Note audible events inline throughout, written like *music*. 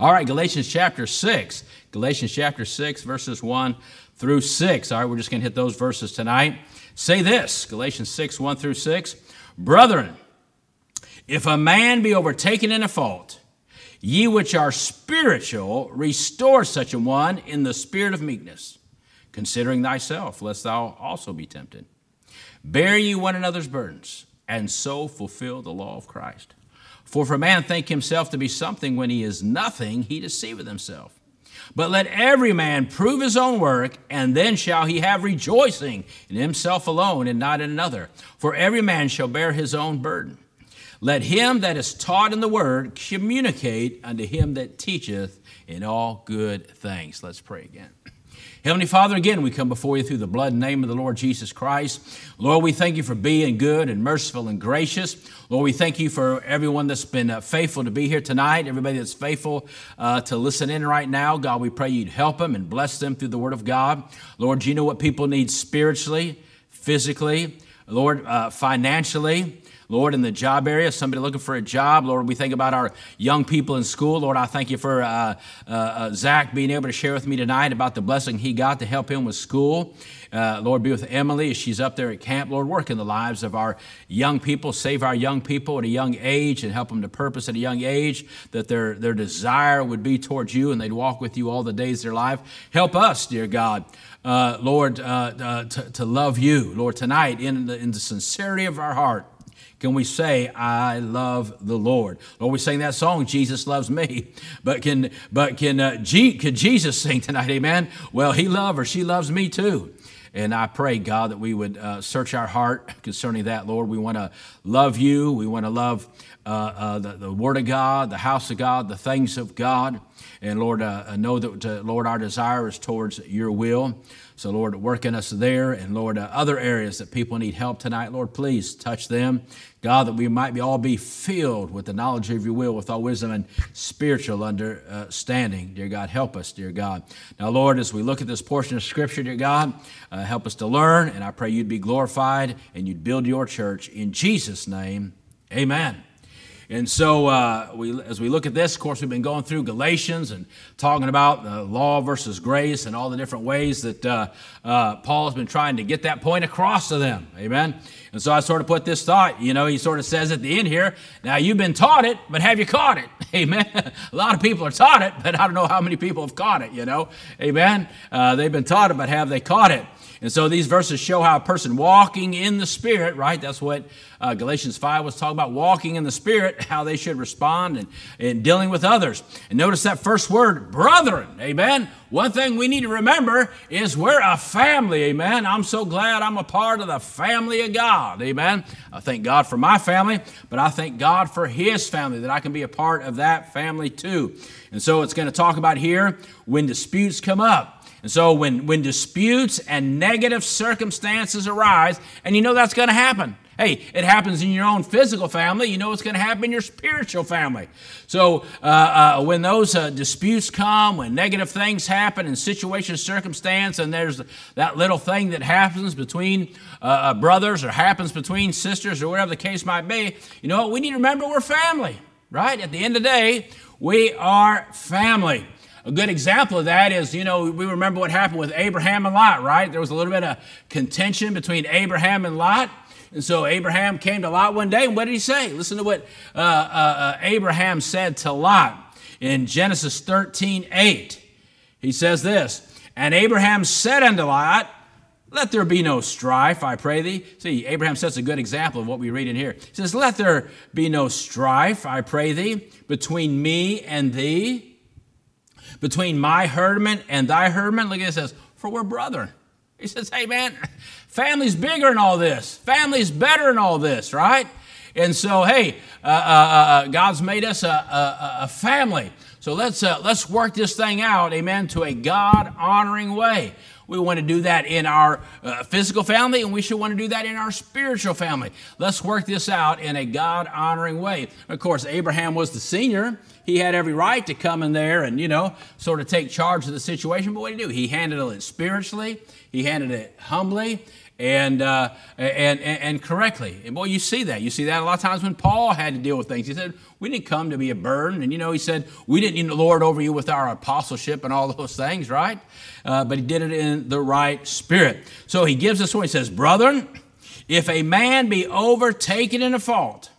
All right, Galatians chapter 6. Galatians chapter 6, verses 1 through 6. All right, we're just going to hit those verses tonight. Say this Galatians 6, 1 through 6. Brethren, if a man be overtaken in a fault, ye which are spiritual, restore such a one in the spirit of meekness, considering thyself, lest thou also be tempted. Bear ye one another's burdens, and so fulfill the law of Christ. For if a man think himself to be something when he is nothing, he deceiveth himself. But let every man prove his own work, and then shall he have rejoicing in himself alone and not in another. For every man shall bear his own burden. Let him that is taught in the word communicate unto him that teacheth in all good things. Let's pray again. Heavenly Father, again, we come before you through the blood and name of the Lord Jesus Christ. Lord, we thank you for being good and merciful and gracious. Lord, we thank you for everyone that's been uh, faithful to be here tonight, everybody that's faithful uh, to listen in right now. God, we pray you'd help them and bless them through the Word of God. Lord, you know what people need spiritually, physically, Lord, uh, financially. Lord, in the job area, somebody looking for a job. Lord, we think about our young people in school. Lord, I thank you for uh, uh, uh, Zach being able to share with me tonight about the blessing he got to help him with school. Uh, Lord, be with Emily as she's up there at camp. Lord, work in the lives of our young people, save our young people at a young age and help them to purpose at a young age that their, their desire would be towards you and they'd walk with you all the days of their life. Help us, dear God, uh, Lord, uh, uh, to, to love you. Lord, tonight, in the, in the sincerity of our heart, can we say, I love the Lord? Lord, we sing that song, Jesus loves me. But can, but can, uh, G, can Jesus sing tonight? Amen. Well, he loves her. she loves me too. And I pray, God, that we would uh, search our heart concerning that, Lord. We want to love you. We want to love uh, uh, the, the Word of God, the house of God, the things of God. And Lord, uh, know that, uh, Lord, our desire is towards your will. So, Lord, work in us there and, Lord, uh, other areas that people need help tonight, Lord, please touch them. God, that we might be all be filled with the knowledge of your will, with all wisdom and spiritual understanding. Dear God, help us, dear God. Now, Lord, as we look at this portion of Scripture, dear God, uh, help us to learn, and I pray you'd be glorified and you'd build your church. In Jesus' name, amen. And so, uh, we, as we look at this, of course, we've been going through Galatians and talking about the law versus grace and all the different ways that uh, uh, Paul has been trying to get that point across to them. Amen. And so I sort of put this thought, you know, he sort of says at the end here, now you've been taught it, but have you caught it? *laughs* Amen. A lot of people are taught it, but I don't know how many people have caught it, you know. Amen. Uh, they've been taught it, but have they caught it? And so these verses show how a person walking in the Spirit, right? That's what uh, Galatians 5 was talking about, walking in the Spirit, *laughs* how they should respond and, and dealing with others. And notice that first word, brethren, amen? One thing we need to remember is we're a family, amen? I'm so glad I'm a part of the family of God, amen? I thank God for my family, but I thank God for His family, that I can be a part of that family too. And so it's going to talk about here when disputes come up. And so when, when disputes and negative circumstances arise, and you know that's going to happen. Hey, it happens in your own physical family. You know it's going to happen in your spiritual family. So uh, uh, when those uh, disputes come, when negative things happen in situation, circumstance, and there's that little thing that happens between uh, uh, brothers or happens between sisters or whatever the case might be, you know what? We need to remember we're family, right? At the end of the day, we are family. A good example of that is, you know, we remember what happened with Abraham and Lot, right? There was a little bit of contention between Abraham and Lot. And so Abraham came to Lot one day, and what did he say? Listen to what uh, uh, uh, Abraham said to Lot in Genesis 13 8. He says this And Abraham said unto Lot, Let there be no strife, I pray thee. See, Abraham sets a good example of what we read in here. He says, Let there be no strife, I pray thee, between me and thee between my herdmen and thy herdmen. Look at it says, for we're brethren. He says, hey man, family's bigger than all this. Family's better than all this, right? And so, hey, uh, uh, uh, God's made us a, a, a family. So let's, uh, let's work this thing out, amen, to a God honoring way. We want to do that in our uh, physical family, and we should want to do that in our spiritual family. Let's work this out in a God honoring way. Of course, Abraham was the senior. He had every right to come in there and, you know, sort of take charge of the situation. But what did he do? He handled it spiritually, he handled it humbly, and, uh, and, and, correctly. And boy, you see that. You see that a lot of times when Paul had to deal with things. He said, We didn't come to be a burden. And you know, he said, We didn't need lord over you with our apostleship and all those things, right? Uh, but he did it in the right spirit. So he gives us one. He says, Brethren, if a man be overtaken in a fault,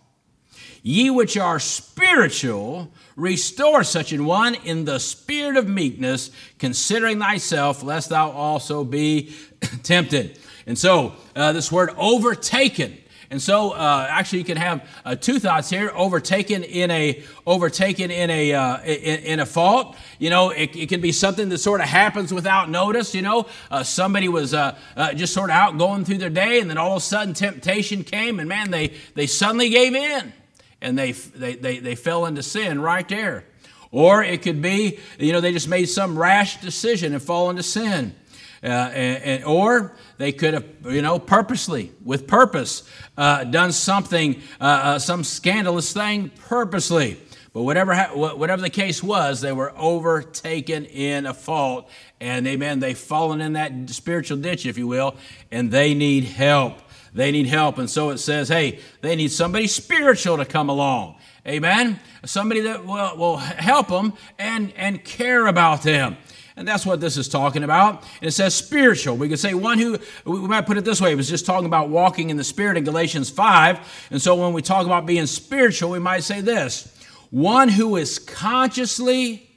ye which are spiritual, restore such an one in the spirit of meekness, considering thyself, lest thou also be *coughs* tempted. And so, uh, this word overtaken. And so, uh, actually, you can have uh, two thoughts here: overtaken in a overtaken in a uh, in, in, a fault. You know, it, it, can be something that sort of happens without notice. You know, uh, somebody was uh, just sort of out going through their day, and then all of a sudden temptation came, and man, they they suddenly gave in, and they they they, they fell into sin right there. Or it could be, you know, they just made some rash decision and fall into sin. Uh, and, and, or they could have, you know, purposely, with purpose, uh, done something, uh, uh some scandalous thing purposely. But whatever, whatever the case was, they were overtaken in a fault. And amen, they've fallen in that spiritual ditch, if you will, and they need help. They need help. And so it says, hey, they need somebody spiritual to come along. Amen. Somebody that will, will help them and, and care about them. And that's what this is talking about. And it says spiritual. We could say one who, we might put it this way, it was just talking about walking in the Spirit in Galatians 5. And so when we talk about being spiritual, we might say this one who is consciously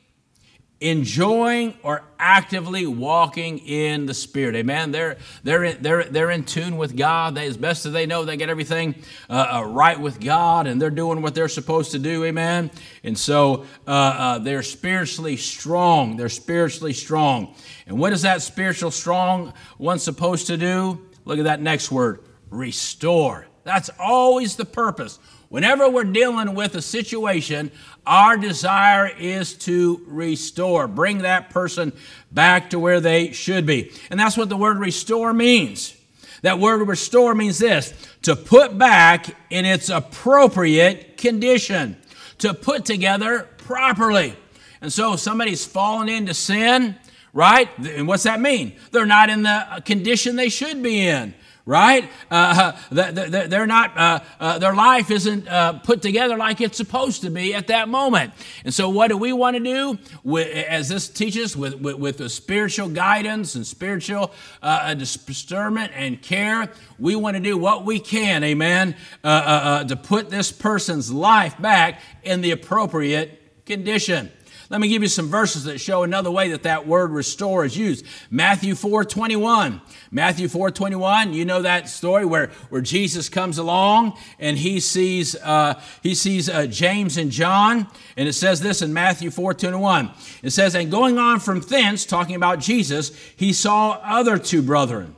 enjoying or actively walking in the Spirit. Amen. They're, they're, in, they're, they're in tune with God. They, as best as they know, they get everything uh, uh, right with God and they're doing what they're supposed to do. Amen. And so uh, uh they're spiritually strong. They're spiritually strong. And what is that spiritual strong one supposed to do? Look at that next word restore. That's always the purpose. Whenever we're dealing with a situation, our desire is to restore, bring that person back to where they should be. And that's what the word restore means. That word restore means this to put back in its appropriate condition, to put together properly. And so somebody's fallen into sin, right? And what's that mean? They're not in the condition they should be in right? Uh, *laughs* they're not, uh, uh, their life isn't uh, put together like it's supposed to be at that moment. And so, what do we want to do? as this teaches, with, with, with, the spiritual guidance and spiritual uh, discernment and care, we want to do what we can, amen, uh, to put this person's life back in the appropriate condition. Let me give you some verses that show another way that that word restore is used. Matthew 4 21. Matthew 4 21, you know that story where, where Jesus comes along and he sees, uh, he sees uh, James and John. And it says this in Matthew 4 21. It says, And going on from thence, talking about Jesus, he saw other two brethren.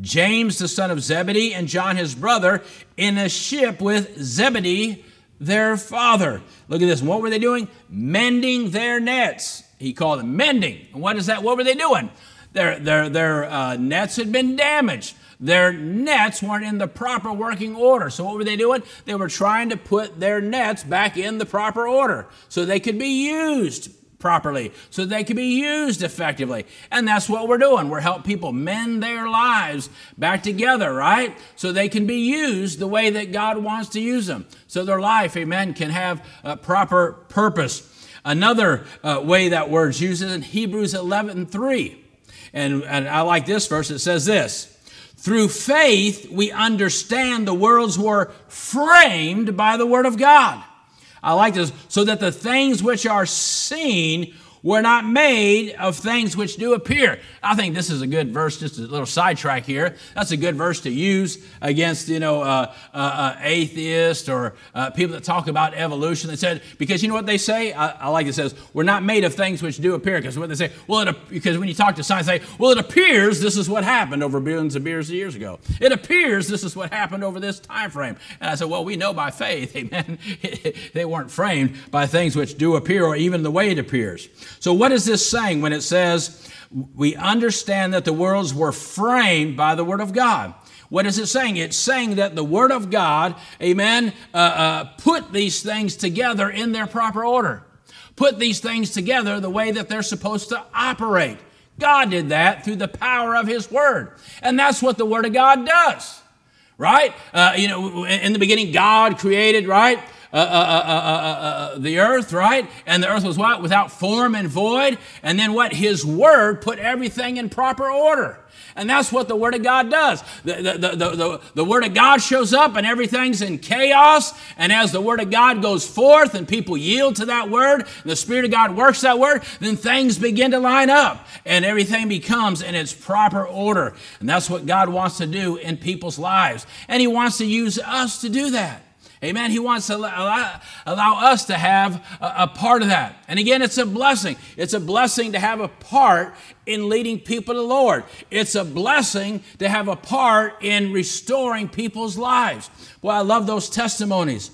James, the son of Zebedee, and John, his brother, in a ship with Zebedee, their father. Look at this. What were they doing? Mending their nets. He called them mending. And what is that? What were they doing? Their, their, their uh, nets had been damaged. Their nets weren't in the proper working order. So, what were they doing? They were trying to put their nets back in the proper order so they could be used properly, so they can be used effectively. And that's what we're doing. We're helping people mend their lives back together, right? So they can be used the way that God wants to use them. So their life, amen, can have a proper purpose. Another uh, way that word's used is in Hebrews 11 3. And, and I like this verse. It says this. Through faith, we understand the worlds were framed by the Word of God I like this. So that the things which are seen were not made of things which do appear. I think this is a good verse, just a little sidetrack here. That's a good verse to use against, you know, uh, uh, uh, atheists or uh, people that talk about evolution. They said, because you know what they say? I, I like it says, we're not made of things which do appear. Because what they say, well, it, because when you talk to science, they say, well, it appears this is what happened over billions of years, years ago. It appears this is what happened over this time frame. And I said, well, we know by faith, *laughs* amen, they weren't framed by things which do appear or even the way it appears. So, what is this saying when it says we understand that the worlds were framed by the Word of God? What is it saying? It's saying that the Word of God, amen, uh, uh, put these things together in their proper order. Put these things together the way that they're supposed to operate. God did that through the power of His Word. And that's what the Word of God does, right? Uh, you know, in the beginning, God created, right? Uh, uh, uh, the earth, right? And the earth was what? Without form and void. And then what? His word put everything in proper order. And that's what the Word of God does. The, the, the, the, the, Word of God shows up and everything's in chaos. And as the Word of God goes forth and people yield to that Word, the Spirit of God works that Word, then things begin to line up and everything becomes in its proper order. And that's what God wants to do in people's lives. And He wants to use us to do that. Amen. He wants to allow, allow us to have a, a, part of that. And again, it's a blessing. It's a blessing to have a part in leading people to the Lord. It's a blessing to have a part in restoring people's lives. Boy, I love those testimonies.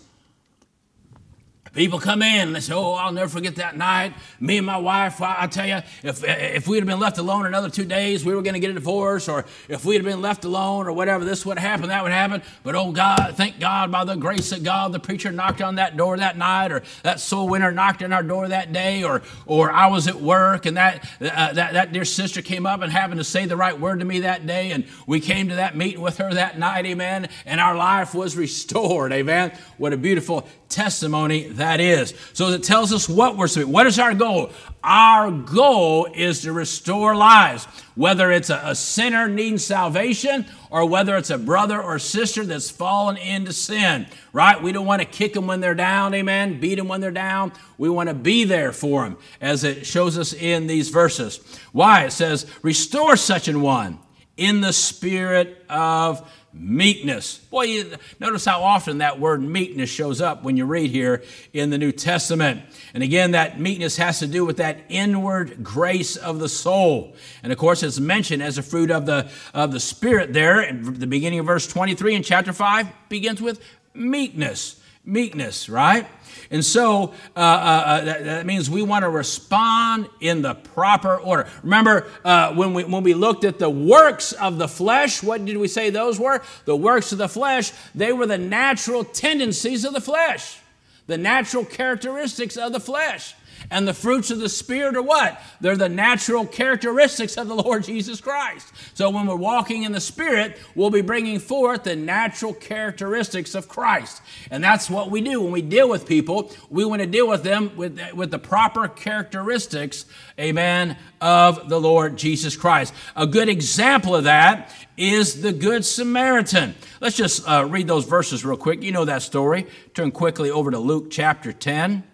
People come in and they say, Oh, I'll never forget that night. Me and my wife, I, tell you, if, if we'd have been left alone another two days, we were going to get a divorce, or if we'd have been left alone, or whatever, this would happen, that would happen. But oh, God, thank God, by the grace of God, the preacher knocked on that door that night, or that soul winner knocked on our door that day, or, or I was at work and that, uh, that, that dear sister came up and happened to say the right word to me that day, and we came to that meeting with her that night, amen, and our life was restored, amen. What a beautiful testimony that is. So it tells us what we're doing. What is our goal? Our goal is to restore lives, whether it's a, a sinner needing salvation or whether it's a brother or sister that's fallen into sin, right? We don't want to kick them when they're down, amen, beat them when they're down. We want to be there for them, as it shows us in these verses. Why? It says, restore such an one in the spirit of meekness. Boy, you notice how often that word meekness shows up when you read here in the New Testament. And again, that meekness has to do with that inward grace of the soul. And of course, it's mentioned as a fruit of the, of the Spirit there. In the beginning of verse 23 in chapter 5 begins with meekness. Meekness, right? And so uh, uh, uh, that, that, means we want to respond in the proper order. Remember uh, when, we, when we looked at the works of the flesh, what did we say those were? The works of the flesh, they were the natural tendencies of the flesh, the natural characteristics of the flesh. And the fruits of the Spirit are what? They're the natural characteristics of the Lord Jesus Christ. So when we're walking in the Spirit, we'll be bringing forth the natural characteristics of Christ. And that's what we do. When we deal with people, we want to deal with them with, with the proper characteristics, amen, of the Lord Jesus Christ. A good example of that is the Good Samaritan. Let's just uh, read those verses real quick. You know that story. Turn quickly over to Luke chapter 10.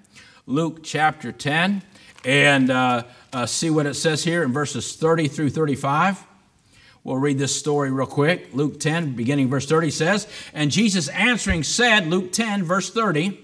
Luke chapter 10 and uh, uh, see what it says here in verses 30 through 35. We'll read this story real quick. Luke 10, beginning verse 30 says, And Jesus answering said, Luke 10, verse 30,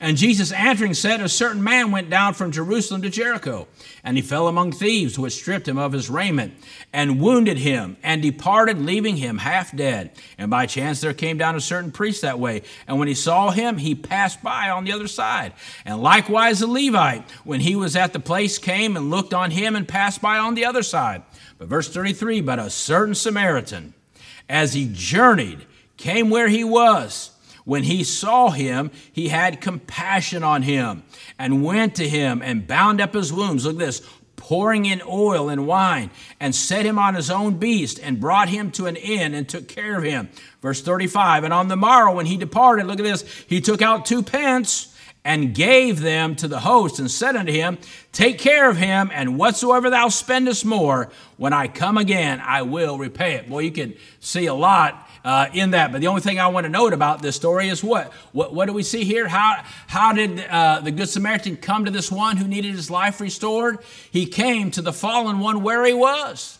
and Jesus answering said, A certain man went down from Jerusalem to Jericho, and he fell among thieves, had stripped him of his raiment, and wounded him, and departed, leaving him half dead. And by chance there came down a certain priest that way, and when he saw him, he passed by on the other side. And likewise a Levite, when he was at the place, came and looked on him, and passed by on the other side. But verse 33 But a certain Samaritan, as he journeyed, came where he was when he saw him, he had compassion on him and went to him and bound up his wounds. Look at this pouring in oil and wine, and set him on his own beast, and brought him to an inn and took care of him. Verse 35 And on the morrow, when he departed, look at this, he took out two pence and gave them to the host, and said unto him, Take care of him, and whatsoever thou spendest more, when I come again, I will repay it. Boy, you can see a lot uh, in that. But the only thing I want to note about this story is what? What, what do we see here? How, how did uh, the Good Samaritan come to this one who needed his life restored? He came to the fallen one where he was.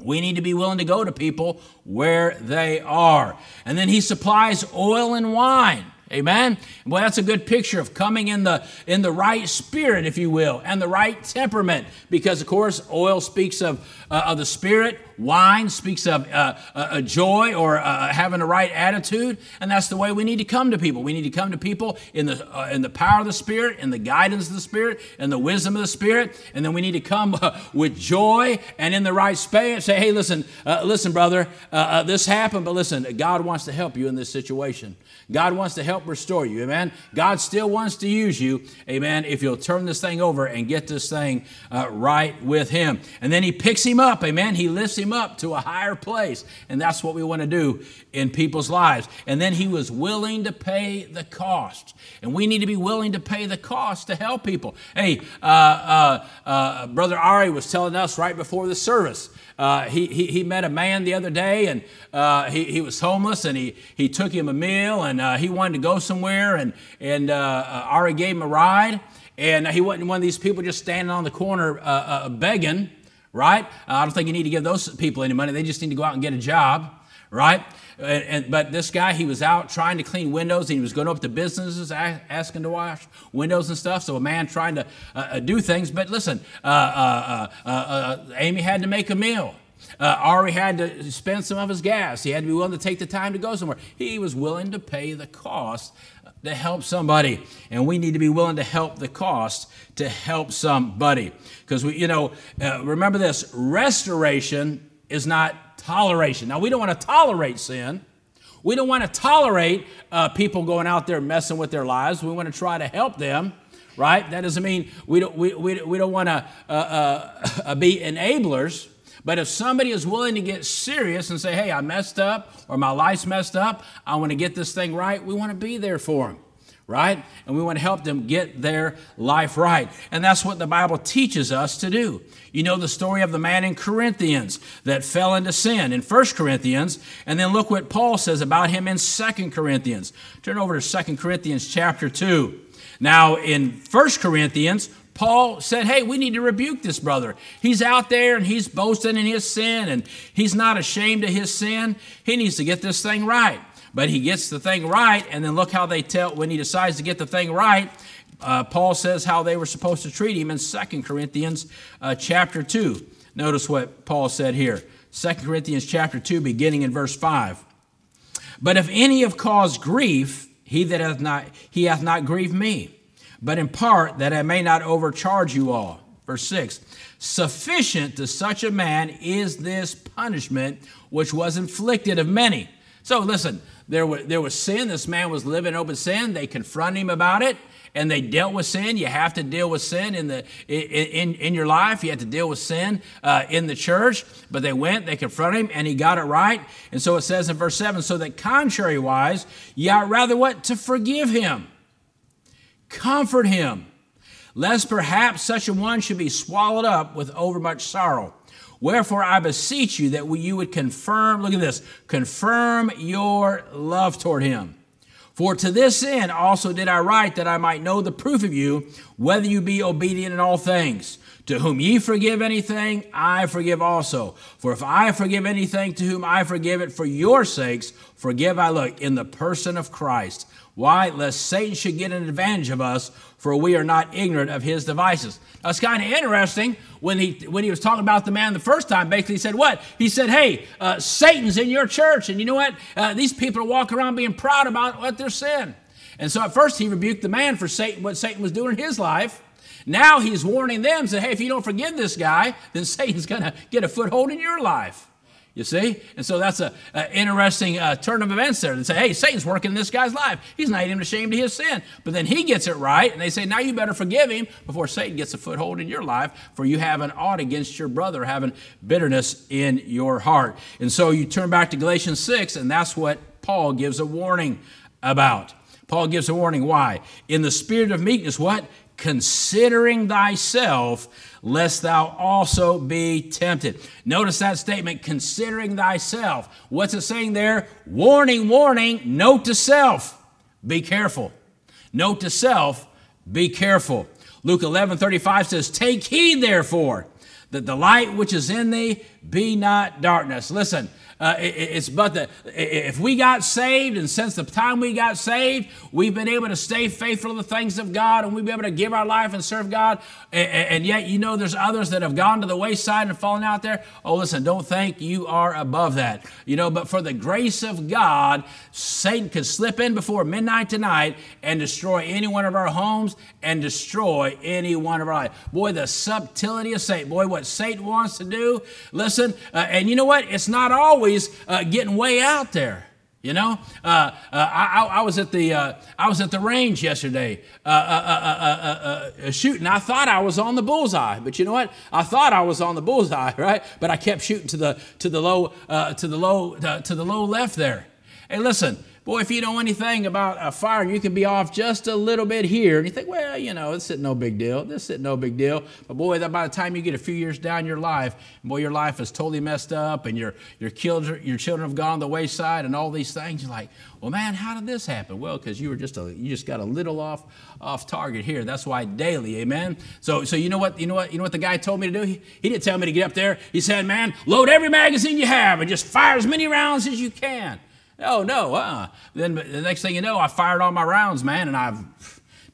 We need to be willing to go to people where they are. And then he supplies oil and wine. Amen. Well, that's a good picture of coming in the in the right spirit, if you will, and the right temperament, because of course, oil speaks of uh, of the spirit, wine speaks of uh, a joy or uh, having the right attitude, and that's the way we need to come to people. We need to come to people in the uh, in the power of the spirit, in the guidance of the spirit, in the wisdom of the spirit, and then we need to come *laughs* uh, with joy and in the right space. Say, hey, listen, uh, listen, brother, this happened, but listen, God wants to help you in this situation. God wants to help restore you. Amen. God still wants to use you. Amen. If you'll turn this thing over and get this thing uh, right with Him. And then He picks him up. Amen. He lifts him up to a higher place. And that's what we want to do in people's lives. And then He was willing to pay the cost. And we need to be willing to pay the cost to help people. Hey, uh, uh, uh Brother Ari was telling us right before the service. Uh, he, he, he, met a man the other day and uh, he, he was homeless and he, he took him a meal and uh, he wanted to go somewhere and, and uh, uh, Ari gave him a ride. And he wasn't one of these people just standing on the corner uh, begging, right? I don't think you need to give those people any money. They just need to go out and get a job, right? And, and, but this guy, he was out trying to clean windows and he was going up to businesses asking to wash windows and stuff. So a man trying to uh, uh do things. But listen, uh uh, uh, uh, Amy had to make a meal. Ari had to spend some of his gas. He had to be willing to take the time to go somewhere. He was willing to pay the cost to help somebody. And we need to be willing to help the cost to help somebody. Because we, you know, remember this restoration is not toleration. Now, we don't want to tolerate sin. We don't want to tolerate uh, people going out there messing with their lives. We want to try to help them, right? That doesn't mean we don't, we, we, we don't want to uh, uh, *laughs* be enablers. But if somebody is willing to get serious and say, hey, I messed up or my life's messed up, I want to get this thing right, we want to be there for them right? And we want to help them get their life right. And that's what the Bible teaches us to do. You know the story of the man in Corinthians that fell into sin in 1 Corinthians, and then look what Paul says about him in 2 Corinthians. Turn over to 2 Corinthians chapter 2. Now, in 1 Corinthians, Paul said, Hey, we need to rebuke this brother. He's out there and he's boasting in his sin and he's not ashamed of his sin. He needs to get this thing right but he gets the thing right. And then look how they tell when he decides to get the thing right. Uh, Paul says how they were supposed to treat him in 2 Corinthians uh, chapter 2. Notice what Paul said here 2 Corinthians chapter 2, beginning in verse 5. But if any have caused grief, he that hath not, he hath not grieved me, but in part that I may not overcharge you all. Verse 6 Sufficient to such a man is this punishment which was inflicted of many. So listen, there was, there was sin. This man was living open sin. They confront him about it and they dealt with sin. You have to deal with sin in, the, in, in your life. You have to deal with sin uh, in the church. But they went, they confronted him, and he got it right. And so it says in verse 7 so that contrariwise, ye ought rather what? To forgive him, comfort him, lest perhaps such a one should be swallowed up with overmuch sorrow. Wherefore I beseech you that you would confirm, look at this, confirm your love toward him. For to this end also did I write that I might know the proof of you, whether you be obedient in all things. To whom ye forgive anything, I forgive also. For if I forgive anything to whom I forgive it for your sakes, forgive I look in the person of Christ. Why? Lest Satan should get an advantage of us, for we are not ignorant of his devices. Now, it's kind of interesting when he when he was talking about the man the first time. Basically, he said what? He said, "Hey, uh, Satan's in your church, and you know what? Uh, these people walking around being proud about what their sin." And so at first he rebuked the man for Satan, what Satan was doing in his life. Now he's warning them, saying, "Hey, if you don't forgive this guy, then *laughs* Satan's going to get a foothold in your life." You see? And so that's an interesting uh, turn of events there. They say, hey, Satan's working in this guy's life. He's not even ashamed of his sin. But then he gets it right, and they say, now you better forgive him before Satan gets a foothold in your life, for you have an ought against your brother, having bitterness in your heart. And so you turn back to Galatians 6, and that's what Paul gives a warning about. Paul gives a warning. Why? In the spirit of meekness, what? Considering thyself lest thou also be tempted. Notice that statement, considering thyself. What's it saying there? Warning, warning, note to self, be careful. Note to self, be careful. Luke 11 35 says, Take heed, therefore, that the light which is in thee be not darkness. Listen, uh, it, it's but that if we got saved, and since the time we got saved, we've been able to stay faithful to the things of God, and we've been able to give our life and serve God. And, and yet, you know, there's others that have gone to the wayside and fallen out there. Oh, listen, don't think you are above that. You know, but for the grace of God, Satan could slip in before midnight tonight and destroy any one of our homes and destroy any one of our. Boy, the subtlety of Satan. Boy, what Satan wants to do. Listen, uh, and you know what? It's not always uh, getting way out there. You know, uh, uh, I, I, was at the uh, I was at the range yesterday uh, uh, uh, shooting. I thought I was on the bullseye, but you know what? I thought I was on the bullseye, *laughs* right? But I kept shooting to the to the low to the low to the low left there. Hey, listen, Boy, if you know anything about a fire, you can be off just a little bit here. And you think, well, you know, this isn't no big deal. This isn't no big deal. But boy, by the time you get a few years down your life, boy, your life is totally messed up and your, your, children, your children have gone the wayside and all these things. You're like, well, man, how did this happen? Well, because you were just a, you just got a little off off target here. That's why daily, amen. So, so you know what, you know what, you know what the guy told me to do? He, he didn't tell me to get up there. He said, man, load every magazine you have and just fire as many rounds as you can. Oh, no, uh-uh. Then the next thing you know, I fired all my rounds, man, and I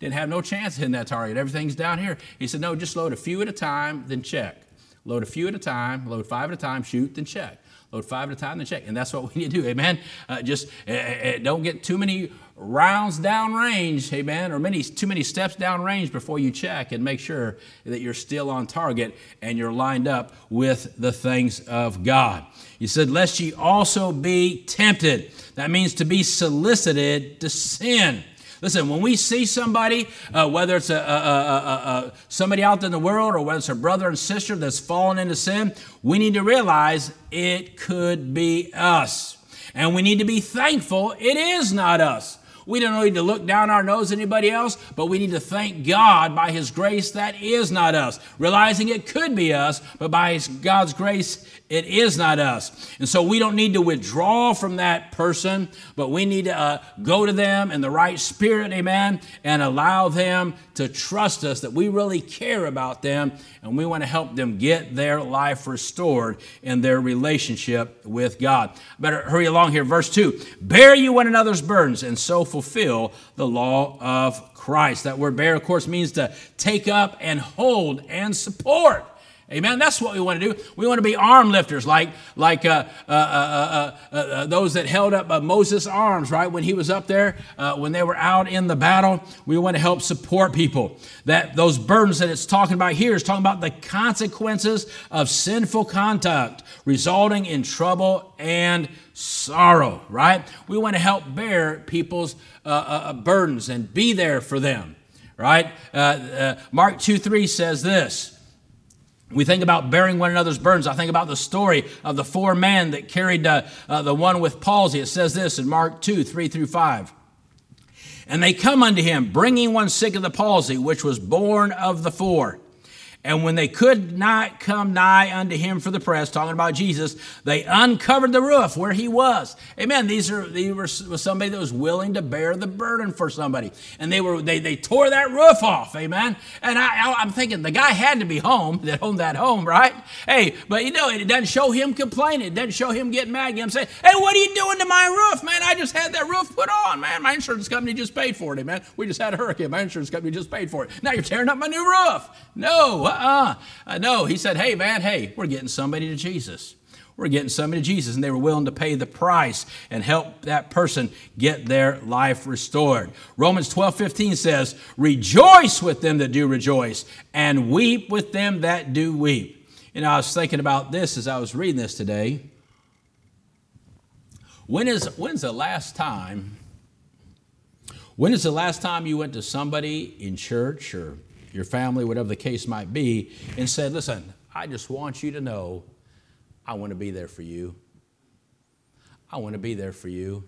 didn't have no chance hitting that target. Everything's down here. He said, no, just load a few at a time, then check. Load a few at a time, load five at a time, shoot, then check. Load five at a time, then check. And that's what we need to do, *laughs* amen? Uh, just uh, don't get too many rounds down range, amen, or many too many steps down range before you check and make sure that you're still on target and you're lined up with the things of God. He said, Lest ye also be tempted. That means to be solicited to sin. Listen, when we see somebody, uh, whether it's a, a, a, somebody out in the world or whether it's a brother and sister that's fallen into sin, we need to realize it could be us. And we need to be thankful it is not us. We don't need to look down our nose at anybody else, but we need to thank God by His grace that is not us. Realizing it could be us, but by God's grace, it is not us. And so we don't need to withdraw from that person, but we need to uh, go to them in the right spirit, amen, and allow them to trust us that we really care about them and we want to help them get their life restored in their relationship with God. Better hurry along here. Verse 2 Bear you one another's burdens and so fulfill the law of Christ. That word bear, of course, means to take up and hold and support. Amen. That's what we want to do. We want to be arm lifters, like like uh, uh, uh, uh, uh those that held up uh, Moses' arms, right when he was up there, when they were out in the battle. We want to help support people. That those burdens that it's talking about here is talking about the consequences of sinful conduct, resulting in trouble and sorrow. Right? We want to help bear people's burdens and be there for them. Right? Mark two three says this. We think about bearing one another's burdens. I think about the story of the four men that carried uh, uh, the one with palsy. It says this in Mark 2 3 through 5. And they come unto him, bringing one sick of the palsy, which was borne of the four. And when they could not come nigh unto him for the press, talking about Jesus, they uncovered the roof where he was. Amen. These are these were somebody that was willing to bear the burden for somebody, and they were they they tore that roof off. Amen. And I, I am thinking the guy had to be home *laughs* that owned that home, right? Hey, but you know it doesn't show him complaining. It doesn't show him getting mad. I'm saying, hey, what are you doing to my roof, man? I just had that roof put on, man. My insurance company just paid for it, man. We just had a hurricane. My insurance company just paid for it. Now you're tearing up my new roof. No, uh, uh-uh. Uh, no, he said, hey, man, hey, we're getting somebody to Jesus. We're getting somebody to Jesus. And they were willing to pay the price and help that person get their life restored. Romans 12, 15 says, Rejoice with them that do rejoice, and weep with them that do weep. You know, I was thinking about this as I was reading this today. When is when's the last time? When is the last time you went to somebody in church or your family, whatever the case might be, and said, Listen, I just want you to know I want to be there for you. I want to be there for you.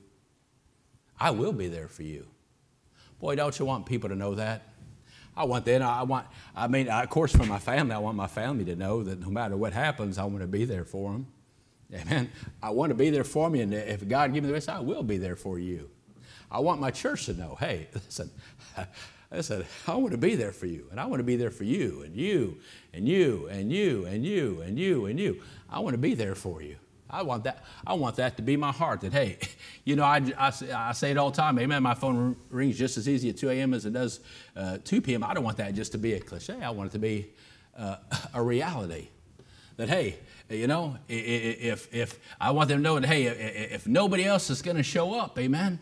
I will be there for you. Boy, don't you want people to know that? I want that. I want, I mean, of course, for my family, I want my family to know that no matter what happens, I want to be there for them. Amen. I want to be there for me, and if God give me the best, I will be there for you. I want my church to know, hey, *laughs* listen, I said, I want to be there for you, and I want to be there for you, and you, and you, and you, and you, and you, and you. I want to be there for you. I want that. I want that to be my heart. That hey, *laughs* you know, I, I, I say it all the time. Amen. My phone rings just as easy at 2 a.m. as it does uh, 2 p.m. I don't want that just to be a cliche. I want it to be uh, *laughs* a reality. That hey, you know, if if I want them to know that hey, if nobody else is going to show up, amen,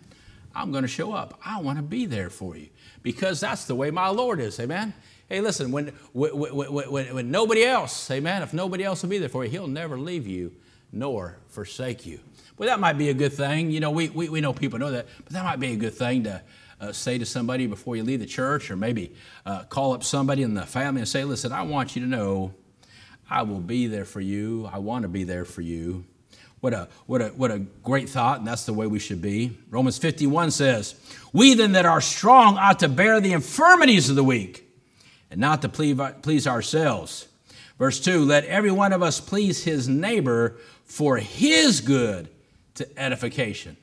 I'm going to show up. I want to be there for you because that's the way my Lord is. Amen. Hey, listen, when, when, when, when, nobody else, amen, if nobody else will be there for you, he'll never leave you nor forsake you. Well, that might be a good thing. You know, we, we, we know people know that, but that might be a good thing to uh, say to somebody before you leave the church, or maybe uh, call up somebody in the family and say, Listen, I want you to know I will be there for you. I want to be there for you. What a, what, a, what a great thought, and that's the way we should be. Romans 51 says, We then that are strong ought to bear the infirmities of the weak and not to please ourselves. Verse 2 Let every one of us please his neighbor for his good to edification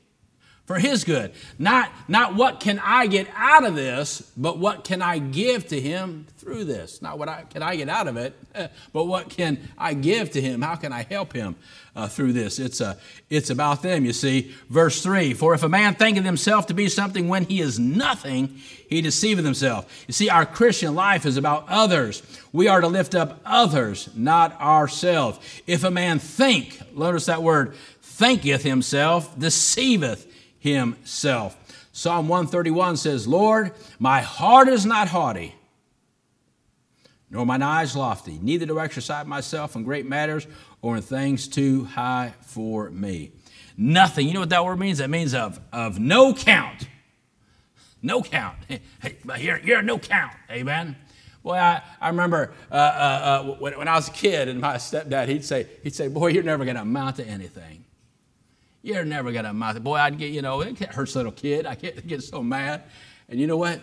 for his good. Not, not what can I get out of this, but what can I give to him through this. Not what I, can I get out of it, *laughs* but what can I give to him? How can I help him uh, through this? It's, a, it's about them, you see. Verse 3 For if a man thinketh himself to be something when he is nothing, he deceiveth himself. You see, our Christian life is about others. We are to lift up others, not ourselves. If a man think, notice that word, thinketh himself, deceiveth himself. Psalm 131 says, Lord, my heart is not haughty, nor mine eyes lofty, neither do I exercise myself in great matters or in things too high for me. Nothing. You know what that word means? That means of, of no count. No count. *laughs* You're, you're no count. Amen. Boy, I, I remember uh, uh, uh, when, when I was a kid and my stepdad, he'd say, he'd say, boy, you're never going to amount to anything. You're never going to amount. Boy, I'd get, you know, it hurts a little kid. I get, *laughs* get so mad. And you know what?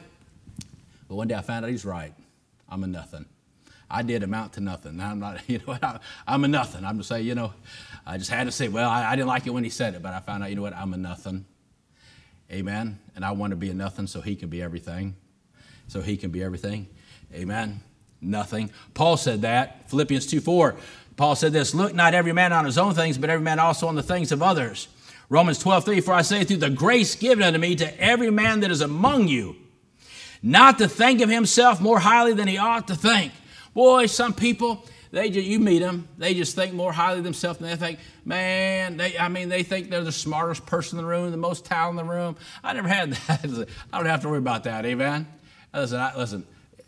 But one day I found out he's right. I'm a nothing. I did amount to nothing. I'm not, *laughs* you know what? I'm a nothing. I'm just saying, you know, I just had to say, well, I, I didn't like it when he said it, but I found out, you know what? I'm a nothing. Amen. And I want to be a nothing so he can be everything. So he can be everything. Amen. Nothing. Paul said that. Philippians 2 4. Paul said this Look not every man on his own things, but every man also on the things of others. Romans 12, 3, For I say, through the grace given unto me, to every man that is among you, not to think of himself more highly than he ought to think. Boy, some people, they just, you meet them, they just think more highly of themselves than they think, man, they, I mean, they think they're the smartest person in the room, the most talent in the room. I never had *laughs* that. I don't have to worry about that, amen? Listen, I, listen,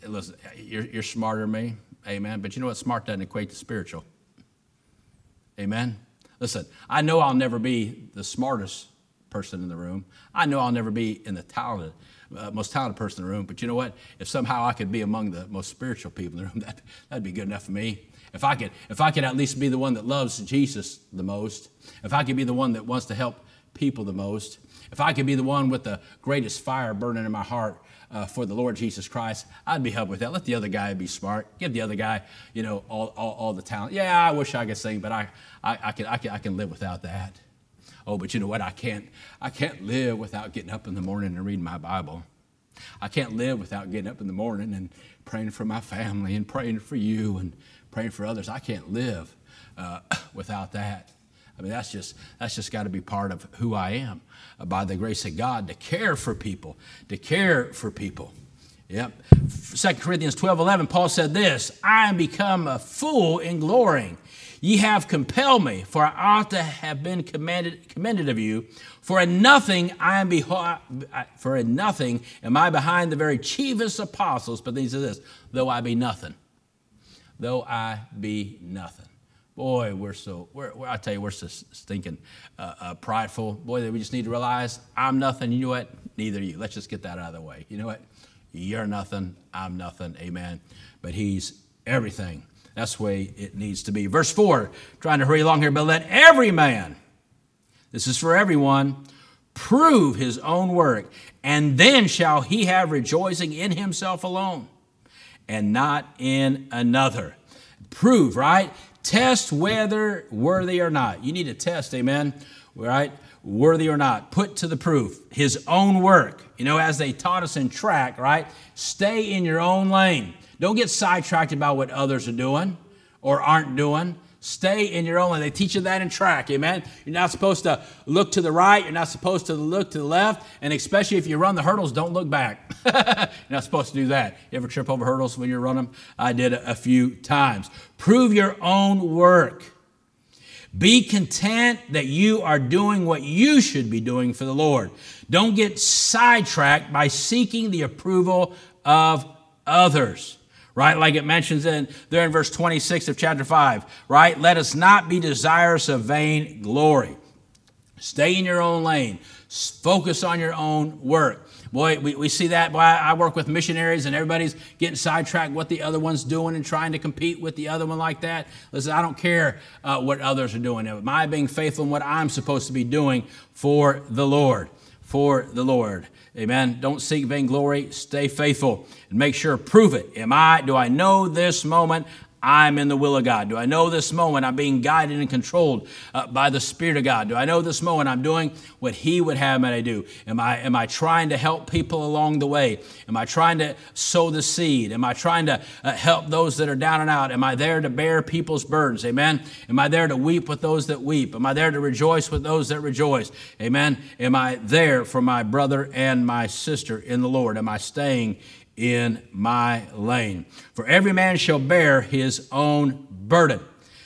listen, you're, you're smarter than me, amen? But you know what? Smart doesn't equate to spiritual. Amen? Listen, I know I'll never be the smartest person in the room. I know I'll never be in the talented, uh, most talented person in the room. But you know what? If somehow I could be among the most spiritual people in the room, *laughs* that, that'd be good enough for me. If I could, if I could at least be the one that loves Jesus the most, if I could be the one that wants to help people the most, if I could be the one with the greatest fire burning in my heart uh, for the Lord Jesus Christ, I'd be helped with that. Let the other guy be smart. Give the other guy, you know, all, all, all the talent. Yeah, I wish I could sing, but I, I, I, can, I, can, I can live without that. Oh, but you know what? I can't, I can't live without getting up in the morning and reading my Bible. I can't live without getting up in the morning and praying for my family and praying for you and praying for others. I can't live uh, *coughs* without that. I mean, that's just that's just got to be part of who I am, uh, by the grace of God, to care for people, to care for people. Yep. 2 Corinthians 12, 11, Paul said this, I am become a fool in glorying. Ye have compelled me, for I ought to have been commanded, commended of you. For in nothing I am beho- for in nothing am I behind the very chiefest apostles. But these are this, though I be nothing, though I be nothing. Boy, we're so, we're, we're, I tell you, we're so stinking uh, uh, prideful. Boy, that we just need to realize I'm nothing. You know what? Neither you. Let's just get that out of the way. You know what? You're nothing. I'm nothing. Amen. But He's everything. That's the way it needs to be. Verse 4, trying to hurry along here, but let every man, this is for everyone, prove his own work, and then shall he have rejoicing in himself alone and not in another. Prove, right? Test whether worthy or not. You need to test, amen, right? Worthy or not. Put to the proof his own work. You know, as they taught us in track, right? Stay in your own lane. Don't get sidetracked about what others are doing or aren't doing. Stay in your own lane. They teach you that in track, amen? You're not supposed to look to the right. You're not supposed to look to the left. And especially if you run the hurdles, don't look back. *laughs* you're not supposed to do that. You ever trip over hurdles when you run them? I did a few times. Prove your own work. Be content that you are doing what you should be doing for the Lord. Don't get sidetracked by seeking the approval of others. Right? Like it mentions in there in verse 26 of chapter 5, right? Let us not be desirous of vain glory. Stay in your own lane. Focus on your own work. Boy, we, we see that. Boy, I work with missionaries and everybody's getting sidetracked what the other one's doing and trying to compete with the other one like that. Listen, I don't care uh, what others are doing. I being faithful in what I'm supposed to be doing for the Lord? For the Lord. Amen. Don't seek vainglory. Stay faithful and make sure, prove it. Am I, do I know this moment I'm in the will of God? Do I know this moment I'm being guided and controlled uh, by the Spirit of God? Do I know this moment I'm doing what He would have me to do? Am I, am I trying to help people along the way? Am I trying to sow the seed? Am I trying to uh, help those that are down and out? Am I there to bear people's burdens? Amen. Am I there to weep with those that weep? Am I there to rejoice with those that rejoice? Amen. Am I there for my brother and my sister in the Lord? Am I staying in my lane. For every man shall bear his own burden.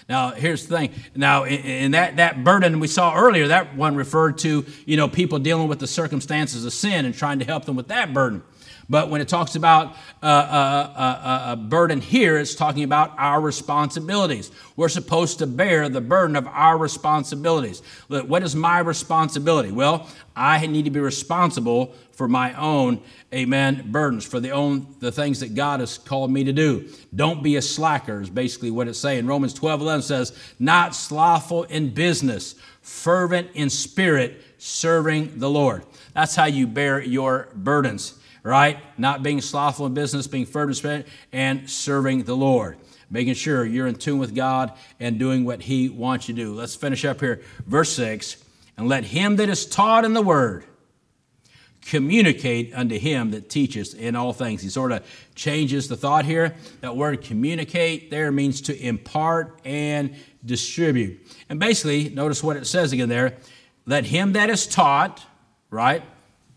Now, here's the thing. Now, in that, that burden we saw earlier, that one referred to, you know, people dealing with the circumstances of sin and trying to help them with that burden. But when it talks about uh, uh, uh, a burden here, it's talking about our responsibilities. We're supposed to bear the burden of our responsibilities. What is my responsibility? Well, I need to be responsible for my own, amen, burdens, for the own the things that God has called me to do. Don't be a slacker, is basically what it's saying. Romans 12, 11 says, not slothful in business, fervent in spirit, serving the Lord. That's how you bear your burdens right? Not being slothful in business, being fervent in spirit, and serving the Lord. Making sure you're in tune with God and doing what He wants you to do. Let's finish up here. Verse 6 And let him that is taught in the word communicate unto him that teaches in all things. He sort of changes the thought here. That word communicate there means to impart and distribute. And basically, notice what it says again there. Let him that is taught, right,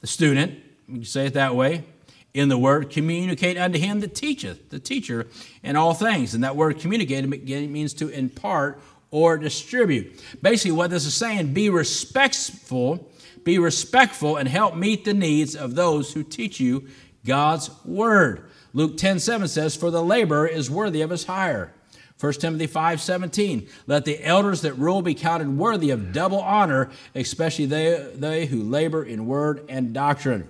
the student, you say it that way, in the word communicate unto him that teacheth, the teacher in all things. And that word communicate means to impart or distribute. Basically, what this is saying, be respectful, be respectful, and help meet the needs of those who teach you God's word. Luke 10 7 says, For the laborer is worthy of his hire. 1 Timothy 5 17. Let the elders that rule be counted worthy of double honor, especially they, they who labor in word and doctrine.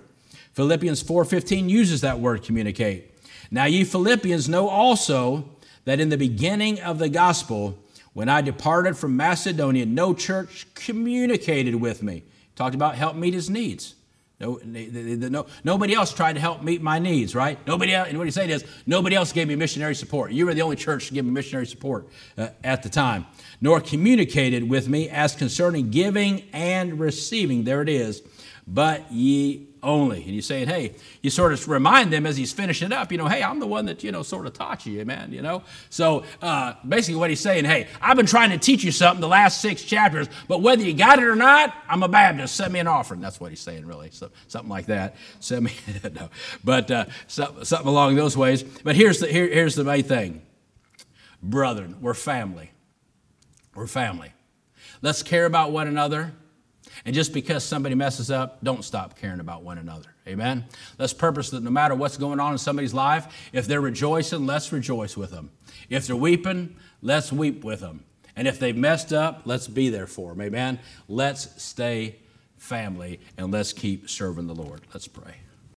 Philippians 4:15 uses that word communicate. Now ye Philippians know also that in the beginning of the gospel when I departed from Macedonia no church communicated with me. Talked about help meet his needs. No, no, nobody else tried to help meet my needs, right? Nobody else, and what he's saying is, nobody else gave me missionary support. You were the only church to give me missionary support uh, at the time, nor communicated with me as concerning giving and receiving. There it is. But ye only. And he's saying, hey, you sort of remind them as he's finishing up, you know, hey, I'm the one that, you know, sort of taught you, man, you know? So uh, basically what he's saying, hey, I've been trying to teach you something the last six chapters, but whether you got it or not, I'm a Baptist. Send me an offering. That's what he's saying, really. So, something like that. Send me, *laughs* no. But uh, so, something along those ways. But here's the, here, here's the main thing. Brethren, we're family. We're family. Let's care about one another. And just because somebody messes up, don't stop caring about one another. Amen? Let's purpose that no matter what's going on in somebody's life, if they're rejoicing, let's rejoice with them. If they're weeping, let's weep with them. And if they've messed up, let's be there for them. Amen? Let's stay family and let's keep serving the Lord. Let's pray.